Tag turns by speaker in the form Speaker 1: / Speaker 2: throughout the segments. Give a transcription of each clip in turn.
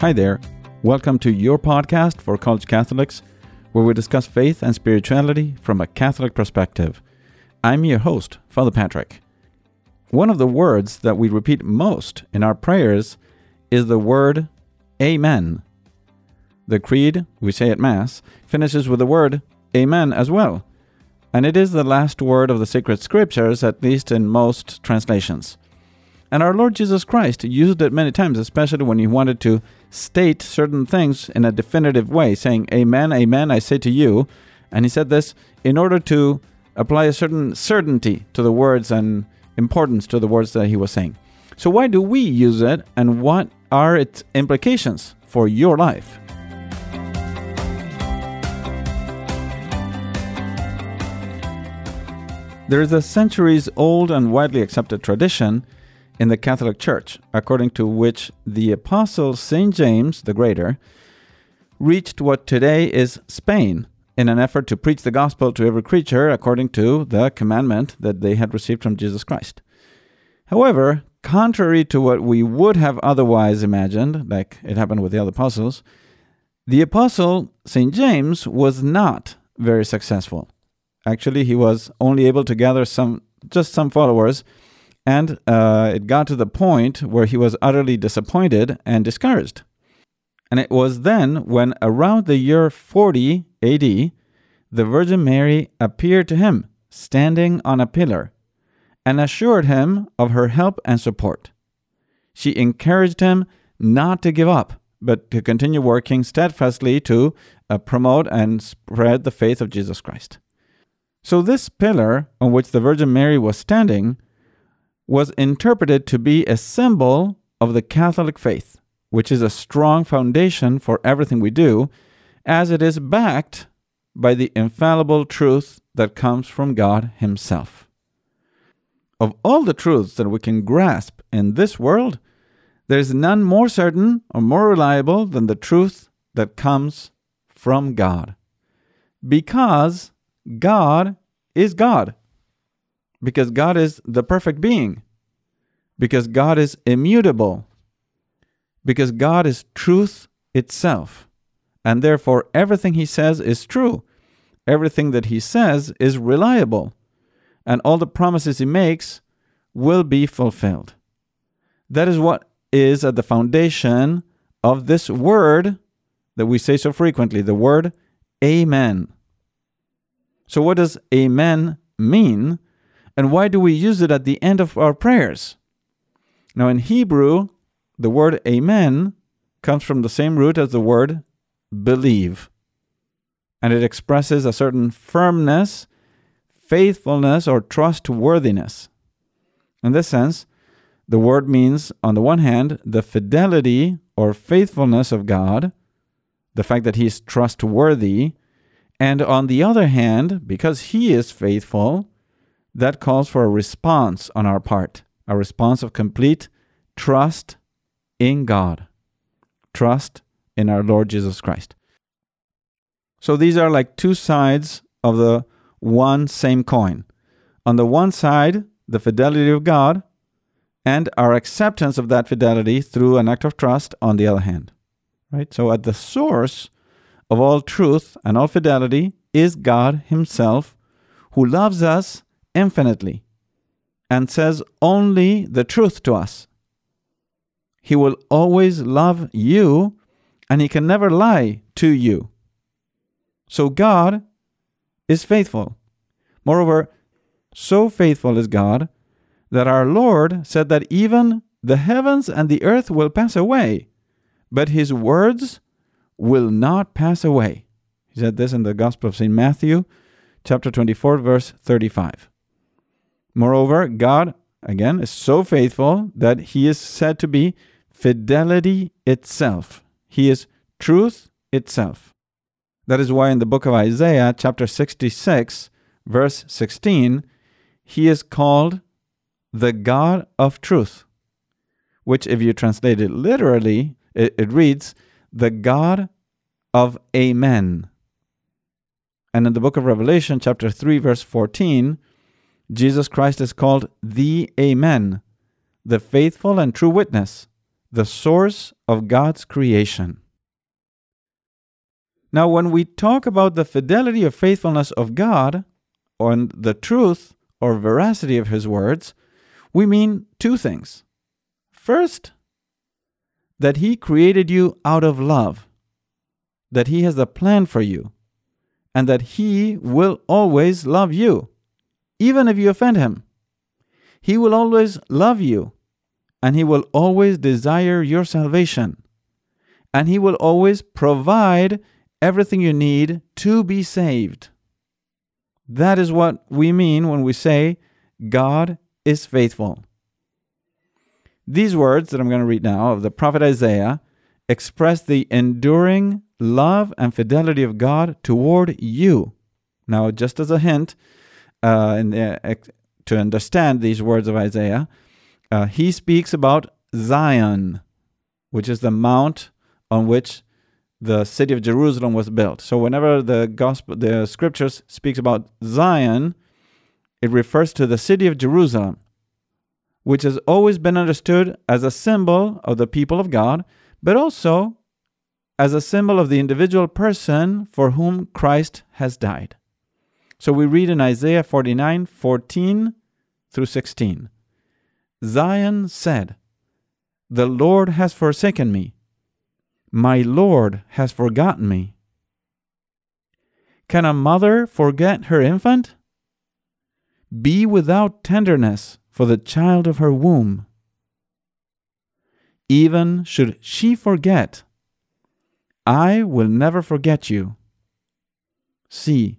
Speaker 1: Hi there. Welcome to your podcast for college Catholics, where we discuss faith and spirituality from a Catholic perspective. I'm your host, Father Patrick. One of the words that we repeat most in our prayers is the word Amen. The Creed, we say at Mass, finishes with the word Amen as well, and it is the last word of the sacred scriptures, at least in most translations. And our Lord Jesus Christ used it many times, especially when he wanted to state certain things in a definitive way, saying, Amen, Amen, I say to you. And he said this in order to apply a certain certainty to the words and importance to the words that he was saying. So, why do we use it, and what are its implications for your life? There is a centuries old and widely accepted tradition in the Catholic Church, according to which the Apostle St. James the Greater reached what today is Spain in an effort to preach the gospel to every creature according to the commandment that they had received from Jesus Christ. However, contrary to what we would have otherwise imagined, like it happened with the other apostles, the apostle St. James was not very successful. Actually, he was only able to gather some just some followers and uh, it got to the point where he was utterly disappointed and discouraged. And it was then when, around the year 40 AD, the Virgin Mary appeared to him, standing on a pillar, and assured him of her help and support. She encouraged him not to give up, but to continue working steadfastly to uh, promote and spread the faith of Jesus Christ. So, this pillar on which the Virgin Mary was standing was interpreted to be a symbol of the Catholic faith, which is a strong foundation for everything we do, as it is backed by the infallible truth that comes from God Himself. Of all the truths that we can grasp in this world, there is none more certain or more reliable than the truth that comes from God. Because God is God because God is the perfect being, because God is immutable, because God is truth itself, and therefore everything He says is true. Everything that He says is reliable, and all the promises He makes will be fulfilled. That is what is at the foundation of this word that we say so frequently the word Amen. So, what does Amen mean? And why do we use it at the end of our prayers? Now, in Hebrew, the word amen comes from the same root as the word believe. And it expresses a certain firmness, faithfulness, or trustworthiness. In this sense, the word means, on the one hand, the fidelity or faithfulness of God, the fact that He is trustworthy, and on the other hand, because He is faithful, that calls for a response on our part, a response of complete trust in God, trust in our Lord Jesus Christ. So these are like two sides of the one same coin. On the one side, the fidelity of God, and our acceptance of that fidelity through an act of trust on the other hand. Right? So at the source of all truth and all fidelity is God Himself, who loves us infinitely and says only the truth to us. He will always love you and he can never lie to you. So God is faithful. Moreover, so faithful is God that our Lord said that even the heavens and the earth will pass away, but his words will not pass away. He said this in the Gospel of St. Matthew, chapter 24, verse 35. Moreover, God, again, is so faithful that he is said to be fidelity itself. He is truth itself. That is why in the book of Isaiah, chapter 66, verse 16, he is called the God of truth, which, if you translate it literally, it, it reads, the God of Amen. And in the book of Revelation, chapter 3, verse 14, Jesus Christ is called the Amen, the faithful and true witness, the source of God's creation. Now, when we talk about the fidelity or faithfulness of God, or the truth or veracity of His words, we mean two things. First, that He created you out of love, that He has a plan for you, and that He will always love you, even if you offend Him. He will always love you, and He will always desire your salvation, and He will always provide everything you need to be saved. That is what we mean when we say God is faithful. These words that I'm going to read now of the prophet Isaiah express the enduring love and fidelity of God toward you. Now, just as a hint, uh, in the, uh, to understand these words of Isaiah, uh, he speaks about Zion, which is the mount on which the city of Jerusalem was built. So whenever the gospel the scriptures speaks about Zion, it refers to the city of Jerusalem, which has always been understood as a symbol of the people of God, but also as a symbol of the individual person for whom Christ has died. So we read in Isaiah 49 14 through 16 Zion said, The Lord has forsaken me my Lord has forgotten me. Can a mother forget her infant? Be without tenderness for the child of her womb. Even should she forget, I will never forget you. See,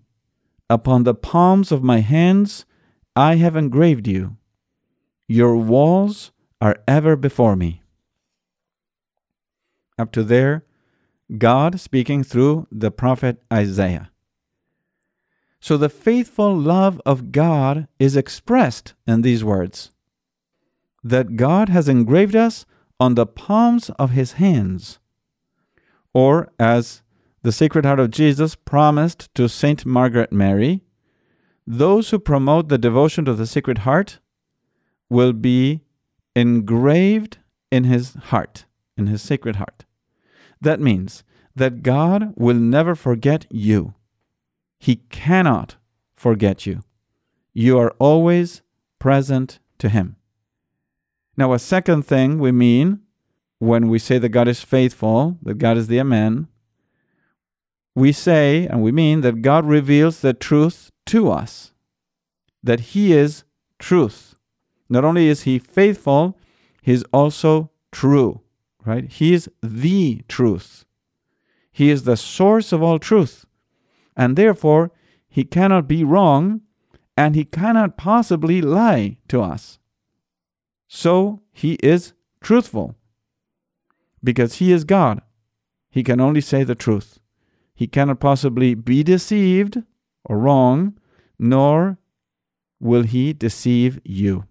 Speaker 1: upon the palms of my hands I have engraved you. Your walls are ever before me. Up to there, God speaking through the prophet Isaiah. So the faithful love of God is expressed in these words that God has engraved us on the palms of his hands. Or, as the Sacred Heart of Jesus promised to Saint Margaret Mary, those who promote the devotion to the Sacred Heart will be engraved in his heart, in his sacred heart. That means that God will never forget you. He cannot forget you. You are always present to Him. Now, a second thing we mean when we say that God is faithful, that God is the Amen, we say and we mean that God reveals the truth to us, that He is truth. Not only is He faithful, He is also true right? He is the truth. He is the source of all truth. And therefore, he cannot be wrong and he cannot possibly lie to us. So he is truthful. Because he is God, he can only say the truth. He cannot possibly be deceived or wrong, nor will he deceive you.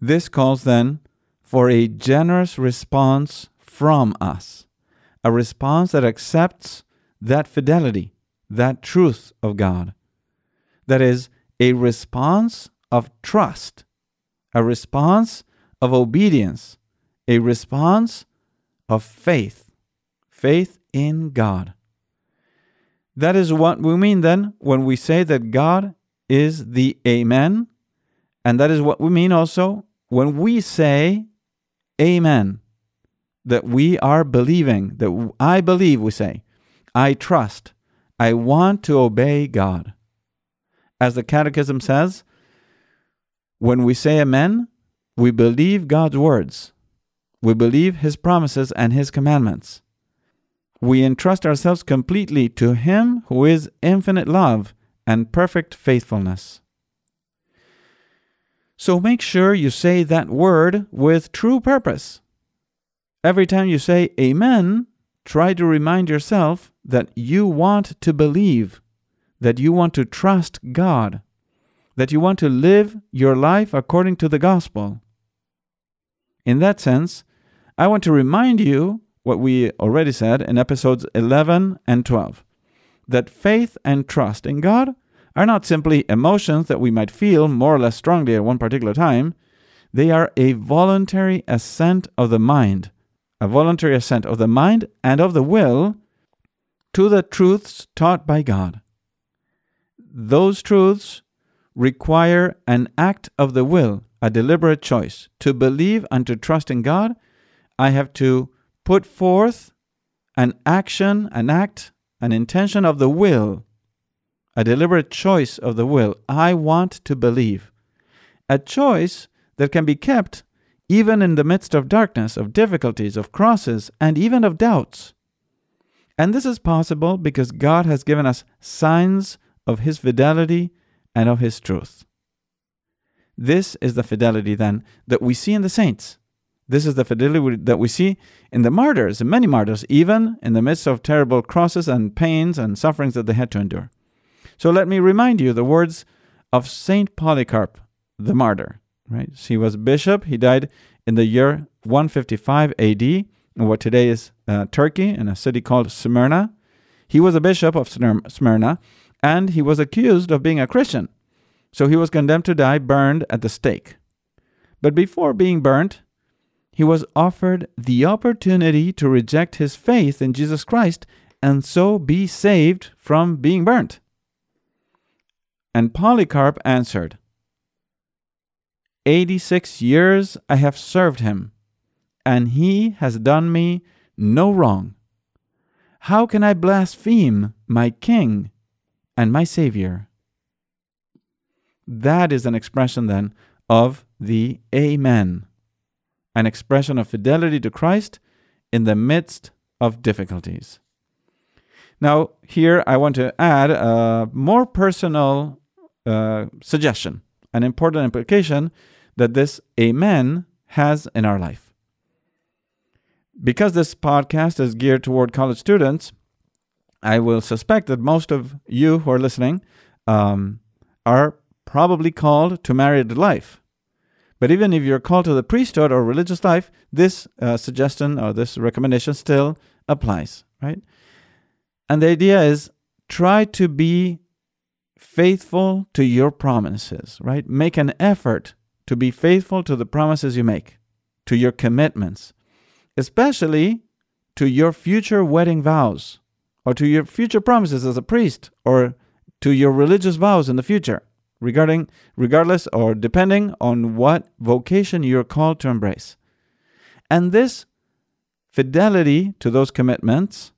Speaker 1: This calls then for a generous response from us, a response that accepts that fidelity, that truth of God. That is a response of trust, a response of obedience, a response of faith, faith in God. That is what we mean then when we say that God is the Amen. And that is what we mean also when we say Amen. That we are believing, that I believe, we say, I trust, I want to obey God. As the Catechism says, when we say Amen, we believe God's words. We believe His promises and His commandments. We entrust ourselves completely to Him who is infinite love and perfect faithfulness. So make sure you say that word with true purpose. Every time you say Amen, try to remind yourself that you want to believe, that you want to trust God, that you want to live your life according to the gospel. In that sense, I want to remind you what we already said in episodes 11 and 12 that faith and trust in God are not simply emotions that we might feel more or less strongly at one particular time. They are a voluntary assent of the mind, a voluntary assent of the mind and of the will to the truths taught by God. Those truths require an act of the will, a deliberate choice. To believe and to trust in God, I have to put forth an action, an act, an intention of the will, a deliberate choice of the will. I want to believe. A choice that can be kept even in the midst of darkness, of difficulties, of crosses, and even of doubts. And this is possible because God has given us signs of His fidelity and of His truth. This is the fidelity then that we see in the saints. This is the fidelity that we see in the martyrs, in many martyrs, even in the midst of terrible crosses and pains and sufferings that they had to endure. So let me remind you the words of Saint Polycarp, the martyr. Right? He was bishop. He died in the year 155 AD in what today is uh, Turkey, in a city called Smyrna. He was a bishop of Smyrna, and he was accused of being a Christian. So he was condemned to die, burned at the stake. But before being burnt, he was offered the opportunity to reject his faith in Jesus Christ and so be saved from being burnt. And Polycarp answered, 86 years I have served him, and he has done me no wrong. How can I blaspheme my king and my savior? That is an expression then of the Amen, an expression of fidelity to Christ in the midst of difficulties. Now, here I want to add a more personal uh, suggestion, an important implication that this Amen has in our life. Because this podcast is geared toward college students, I will suspect that most of you who are listening um, are probably called to married life. But even if you're called to the priesthood or religious life, this uh, suggestion or this recommendation still applies, right? And the idea is try to be faithful to your promises, right? Make an effort to be faithful to the promises you make, to your commitments, especially to your future wedding vows or to your future promises as a priest or to your religious vows in the future regarding regardless or depending on what vocation you're called to embrace. And this fidelity to those commitments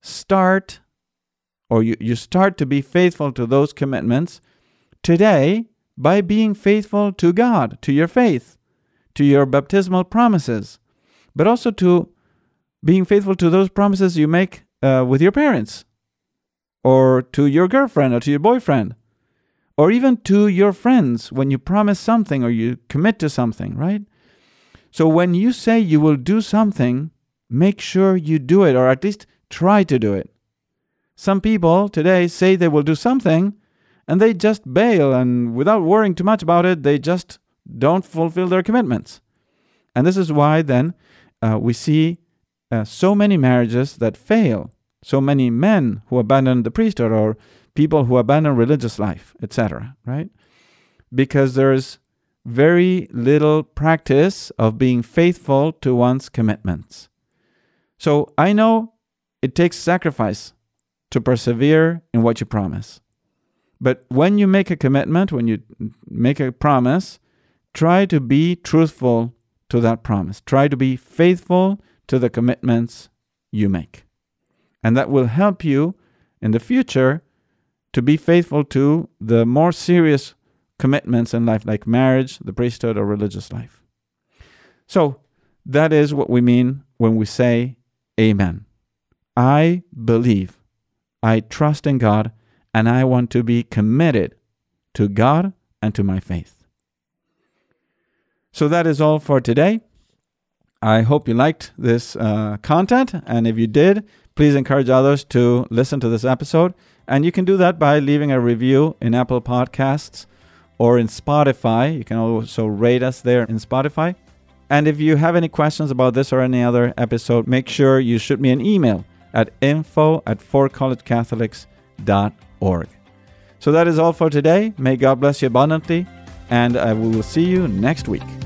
Speaker 1: start or you, you start to be faithful to those commitments today by being faithful to God, to your faith, to your baptismal promises, but also to being faithful to those promises you make uh, with your parents, or to your girlfriend, or to your boyfriend, or even to your friends when you promise something or you commit to something, right? So when you say you will do something, make sure you do it, or at least try to do it. Some people today say they will do something and they just bail, and without worrying too much about it, they just don't fulfill their commitments. And this is why then uh, we see uh, so many marriages that fail, so many men who abandon the priesthood or people who abandon religious life, etc., right? Because there's very little practice of being faithful to one's commitments. So I know it takes sacrifice to persevere in what you promise. But when you make a commitment, when you make a promise, try to be truthful to that promise. Try to be faithful to the commitments you make. And that will help you in the future to be faithful to the more serious commitments in life, like marriage, the priesthood, or religious life. So, that is what we mean when we say Amen. I believe, I trust in God, and I want to be committed to God and to my faith. So that is all for today. I hope you liked this uh, content, and if you did, please encourage others to listen to this episode. And you can do that by leaving a review in Apple Podcasts or in Spotify. You can also rate us there in Spotify. And if you have any questions about this or any other episode, make sure you shoot me an email at info at forcollegecatholics.org org. So that is all for today. May God bless you abundantly. and I will see you next week.